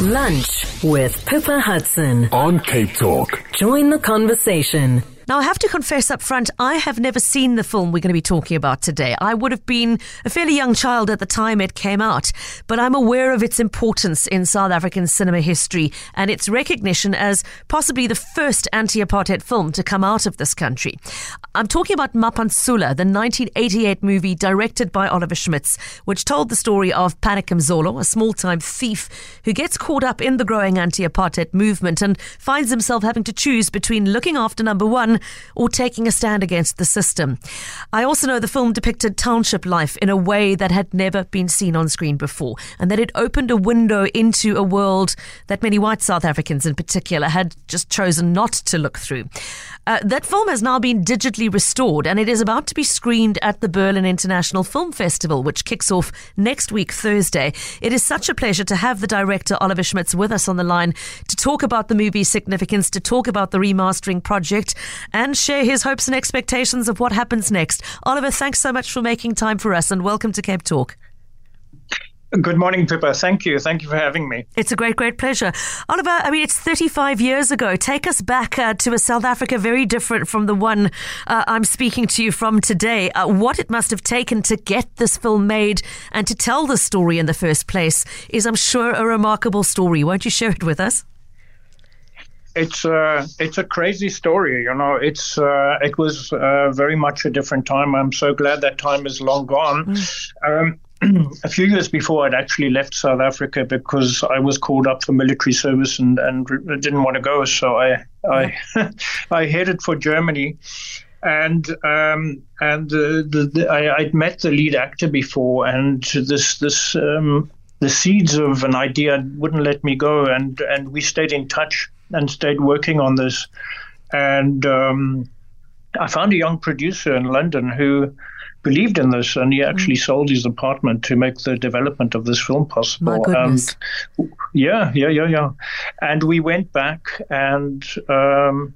Lunch with Pippa Hudson on Cape Talk. Join the conversation. Now, I have to confess up front, I have never seen the film we're going to be talking about today. I would have been a fairly young child at the time it came out, but I'm aware of its importance in South African cinema history and its recognition as possibly the first anti apartheid film to come out of this country. I'm talking about Mapantsula, the 1988 movie directed by Oliver Schmitz, which told the story of Panic Mzolo, a small time thief who gets caught up in the growing anti apartheid movement and finds himself having to choose between looking after number one or taking a stand against the system. I also know the film depicted township life in a way that had never been seen on screen before, and that it opened a window into a world that many white South Africans in particular had just chosen not to look through. Uh, that film has now been digitally restored and it is about to be screened at the Berlin International Film Festival, which kicks off next week, Thursday. It is such a pleasure to have the director, Oliver Schmitz, with us on the line to talk about the movie's significance, to talk about the remastering project, and share his hopes and expectations of what happens next. Oliver, thanks so much for making time for us and welcome to Cape Talk. Good morning, Pippa. Thank you. Thank you for having me. It's a great, great pleasure. Oliver, I mean, it's 35 years ago. Take us back uh, to a South Africa very different from the one uh, I'm speaking to you from today. Uh, what it must have taken to get this film made and to tell the story in the first place is, I'm sure, a remarkable story. Won't you share it with us? It's a uh, it's a crazy story, you know. It's uh, it was uh, very much a different time. I'm so glad that time is long gone. Mm. Um, a few years before I'd actually left South Africa because I was called up for military service and, and didn't want to go. So I I, I headed for Germany, and um, and the, the, I, would met the lead actor before, and this this um, the seeds of an idea wouldn't let me go, and and we stayed in touch and stayed working on this, and um, I found a young producer in London who believed in this, and he actually mm. sold his apartment to make the development of this film possible. My goodness. And yeah, yeah, yeah, yeah. And we went back, and um,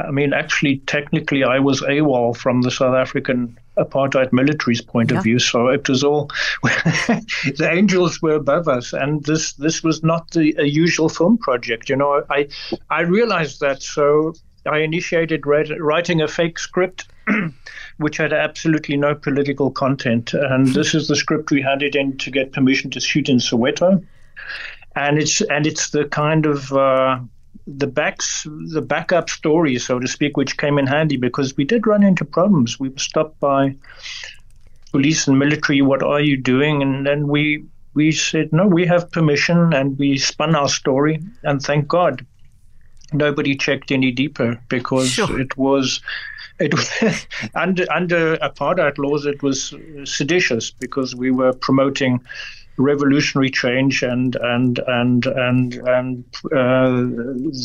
I mean, actually, technically, I was AWOL from the South African apartheid military's point yeah. of view. So it was all the angels were above us, and this this was not the a usual film project. You know, I I realized that, so I initiated writing a fake script. which had absolutely no political content. And this is the script we handed in to get permission to shoot in Soweto. And it's and it's the kind of uh, the backs the backup story, so to speak, which came in handy because we did run into problems. We were stopped by police and military. What are you doing? And then we we said no, we have permission, and we spun our story. And thank God, nobody checked any deeper because sure. it was it was under under apartheid laws it was seditious because we were promoting revolutionary change and and and and and uh,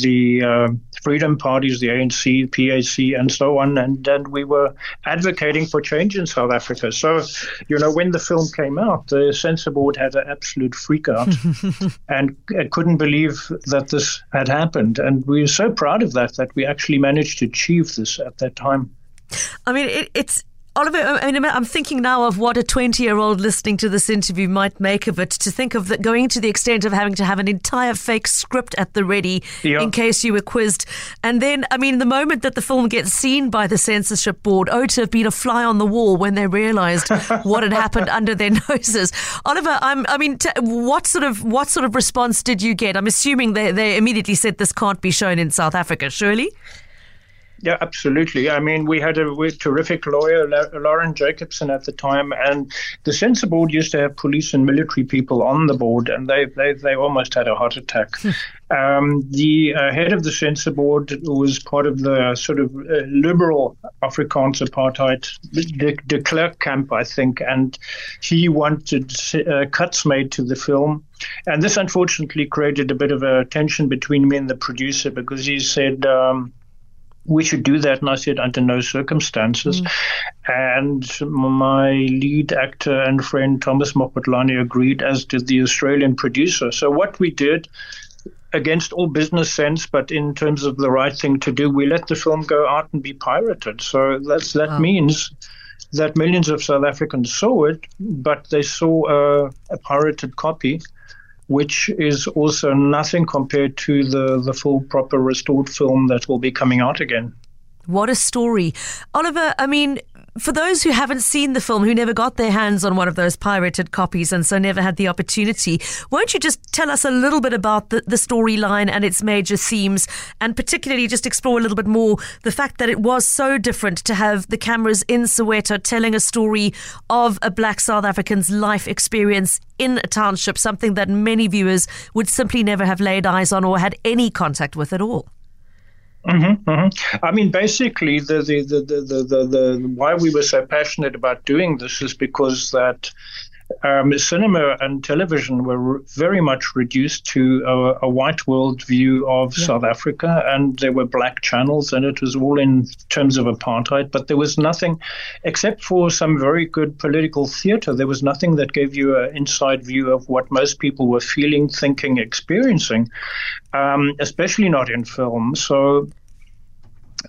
the uh, freedom parties, the ANC, PAC, and so on, and then we were advocating for change in South Africa. So, you know, when the film came out, the censor board had an absolute freak out and couldn't believe that this had happened, and we were so proud of that that we actually managed to achieve this at that time. I mean, it, it's Oliver, I mean, I'm thinking now of what a 20 year old listening to this interview might make of it. To think of that going to the extent of having to have an entire fake script at the ready yeah. in case you were quizzed. And then, I mean, the moment that the film gets seen by the censorship board, oh, to have been a fly on the wall when they realised what had happened under their noses. Oliver, I'm, I mean, t- what sort of what sort of response did you get? I'm assuming they, they immediately said this can't be shown in South Africa, surely? Yeah, absolutely. I mean, we had a terrific lawyer, Lauren Jacobson, at the time, and the censor board used to have police and military people on the board, and they they, they almost had a heart attack. Hmm. um, the uh, head of the censor board was part of the sort of uh, liberal Afrikaans apartheid, de, de Klerk camp, I think, and he wanted uh, cuts made to the film. And this unfortunately created a bit of a tension between me and the producer because he said, um, we should do that. And I said, under no circumstances. Mm. And my lead actor and friend Thomas Mogotlane agreed, as did the Australian producer. So what we did, against all business sense, but in terms of the right thing to do, we let the film go out and be pirated. So that's, that wow. means that millions of South Africans saw it, but they saw a, a pirated copy which is also nothing compared to the, the full, proper, restored film that will be coming out again. What a story. Oliver, I mean, for those who haven't seen the film, who never got their hands on one of those pirated copies and so never had the opportunity, won't you just tell us a little bit about the, the storyline and its major themes, and particularly just explore a little bit more the fact that it was so different to have the cameras in Soweto telling a story of a black South African's life experience in a township, something that many viewers would simply never have laid eyes on or had any contact with at all? Mm-hmm, mm-hmm. I mean, basically, the, the, the, the, the, the, why we were so passionate about doing this is because that um, cinema and television were very much reduced to a, a white world view of yeah. South Africa, and there were black channels, and it was all in terms of apartheid. But there was nothing, except for some very good political theater, there was nothing that gave you an inside view of what most people were feeling, thinking, experiencing, um, especially not in film. So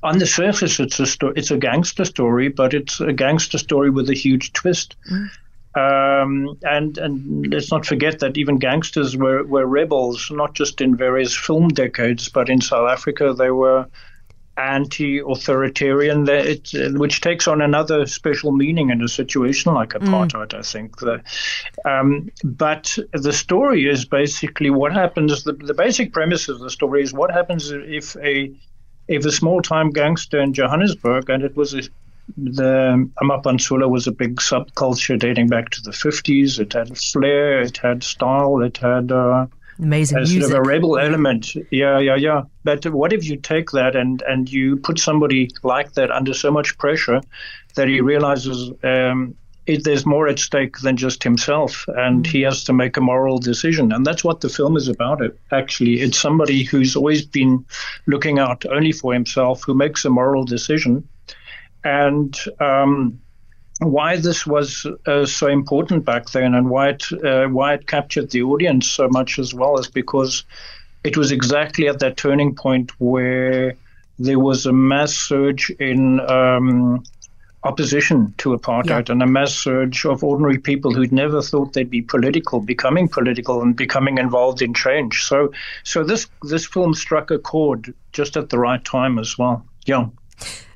on the surface, it's a sto- it's a gangster story, but it's a gangster story with a huge twist. Mm. Um, and and let's not forget that even gangsters were, were rebels, not just in various film decades, but in South Africa they were anti-authoritarian, it, which takes on another special meaning in a situation like mm. apartheid. Mm. I think. The, um, but the story is basically what happens. The, the basic premise of the story is what happens if a if a small-time gangster in Johannesburg, and it was a the Amapantsula was a big subculture dating back to the 50s. It had flair, it had style, it had uh, amazing a sort of a rebel element. Yeah, yeah, yeah. But what if you take that and and you put somebody like that under so much pressure that he realizes um, it, there's more at stake than just himself, and mm. he has to make a moral decision. And that's what the film is about. It actually, it's somebody who's always been looking out only for himself who makes a moral decision and um, why this was uh, so important back then and why it uh, why it captured the audience so much as well is because it was exactly at that turning point where there was a mass surge in um, opposition to apartheid yeah. and a mass surge of ordinary people who'd never thought they'd be political becoming political and becoming involved in change. So so this this film struck a chord just at the right time as well. Yeah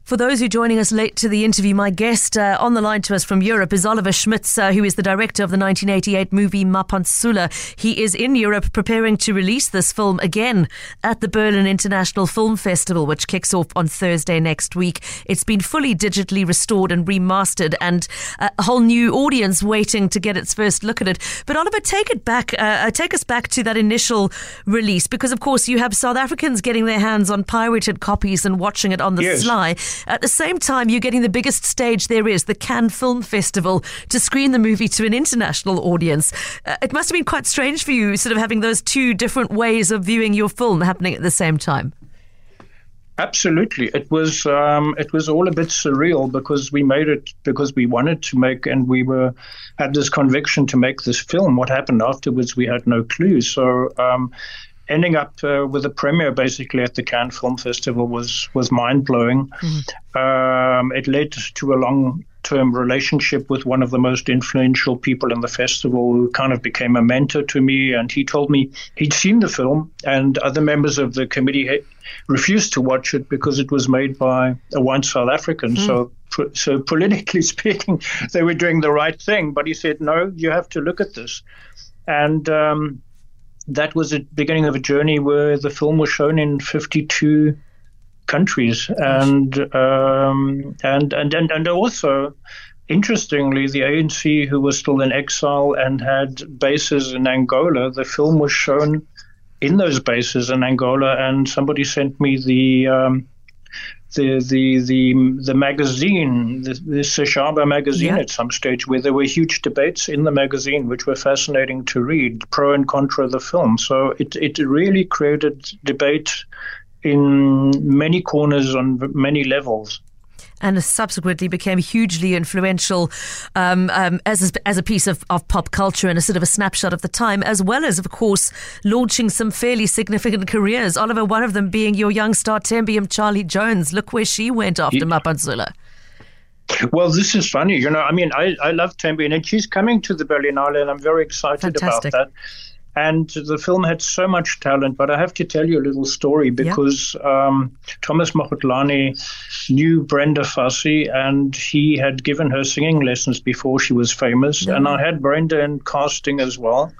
for those who are joining us late to the interview, my guest uh, on the line to us from Europe is Oliver Schmitz, uh, who is the director of the 1988 movie Mapantsula. He is in Europe preparing to release this film again at the Berlin International Film Festival, which kicks off on Thursday next week. It's been fully digitally restored and remastered, and uh, a whole new audience waiting to get its first look at it. But Oliver, take it back, uh, uh, take us back to that initial release, because of course you have South Africans getting their hands on pirated copies and watching it on the yes. sly. At the same time, you're getting the biggest stage there is, the Cannes Film Festival, to screen the movie to an international audience. Uh, it must have been quite strange for you, sort of having those two different ways of viewing your film happening at the same time. Absolutely, it was um, it was all a bit surreal because we made it because we wanted to make and we were had this conviction to make this film. What happened afterwards, we had no clue. So um, ending up uh, with a premiere basically at the Cannes Film Festival was was mind blowing. Mm-hmm. Um, it led to a long term relationship with one of the most influential people in the festival who kind of became a mentor to me. And he told me he'd seen the film, and other members of the committee refused to watch it because it was made by a white South African. Mm. So so politically speaking, they were doing the right thing. But he said, no, you have to look at this. And um, that was the beginning of a journey where the film was shown in 52 countries, and um, and, and and and also. Interestingly, the ANC, who was still in exile and had bases in Angola, the film was shown in those bases in Angola, and somebody sent me the um, the the the the magazine, the, the Sechaba magazine, yeah. at some stage, where there were huge debates in the magazine, which were fascinating to read, pro and contra the film. So it it really created debate in many corners on many levels and subsequently became hugely influential um, um, as, a, as a piece of, of pop culture and a sort of a snapshot of the time, as well as, of course, launching some fairly significant careers. Oliver, one of them being your young star, Thembi Mtshali-Jones. Look where she went after yeah. Mapantsula. Well, this is funny. You know, I mean, I, I love Thembi, and she's coming to the Berlinale, and I'm very excited Fantastic. about that And the film had so much talent, but I have to tell you a little story because yeah. um, Thomas Mogotlane knew Brenda Fassie and he had given her singing lessons before she was famous. Yeah. And I had Brenda in casting as well.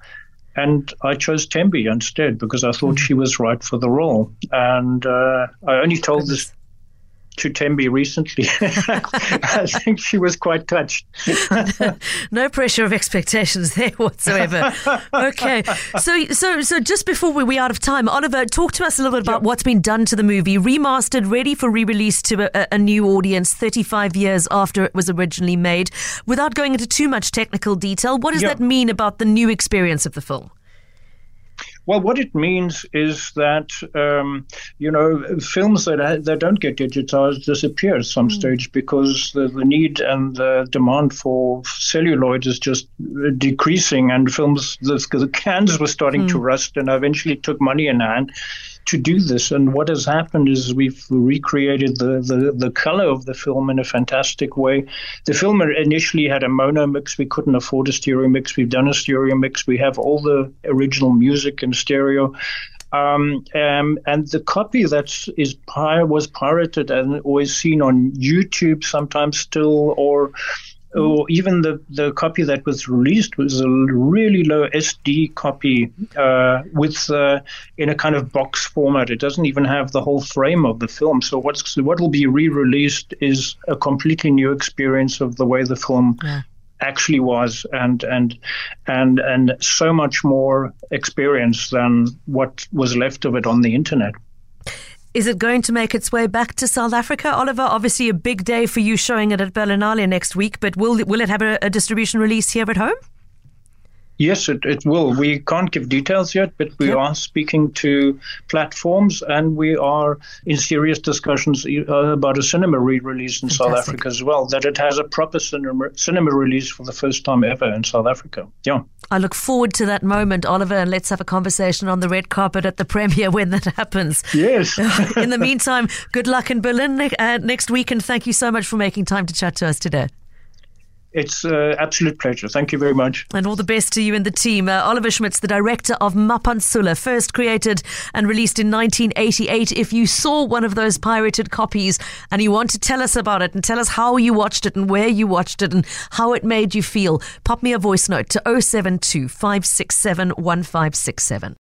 And I chose Thembi instead because I thought mm. she was right for the role. And uh, I only told this to Thembi recently. I think she was quite touched. no pressure of expectations there whatsoever. okay, so so so just before we we out of time, Oliver, talk to us a little bit about what's been done to the movie, remastered, ready for re-release to a, a new audience, 35 years after it was originally made. Without going into too much technical detail, what does that mean about the new experience of the film? Well, what it means is that um, you know films that that don't get digitized disappear at some mm. stage because the, the need and the demand for celluloid is just decreasing, and films the, the cans were starting mm. to rust, and I eventually took money in hand to do this. And what has happened is we've recreated the, the, the color of the film in a fantastic way. The film initially had a mono mix. We couldn't afford a stereo mix. We've done a stereo mix. We have all the original music in stereo. Um, um, and the copy that is was pirated and always seen on YouTube sometimes still, or or even the, the copy that was released was a really low SD copy uh, with uh, in a kind of box format. It doesn't even have the whole frame of the film. So what's what will be re-released is a completely new experience of the way the film yeah. actually was, and and and and so much more experience than what was left of it on the internet. Is it going to make its way back to South Africa, Oliver? Obviously, a big day for you showing it at Berlinale next week, but will will it have a, a distribution release here at home? Yes, it, it will. We can't give details yet, but we yep. are speaking to platforms and we are in serious discussions uh, about a cinema re release in Fantastic. South Africa as well, that it has a proper cinema, cinema release for the first time ever in South Africa. Yeah. I look forward to that moment, Oliver, and let's have a conversation on the red carpet at the premiere when that happens. Yes. in the meantime, good luck in Berlin uh, next week, and thank you so much for making time to chat to us today. It's an uh, absolute pleasure. Thank you very much. And all the best to you and the team. Uh, Oliver Schmitz, the director of Mapantsula, first created and released in 1988. If you saw one of those pirated copies and you want to tell us about it and tell us how you watched it and where you watched it and how it made you feel, pop me a voice note to 072 567 1567.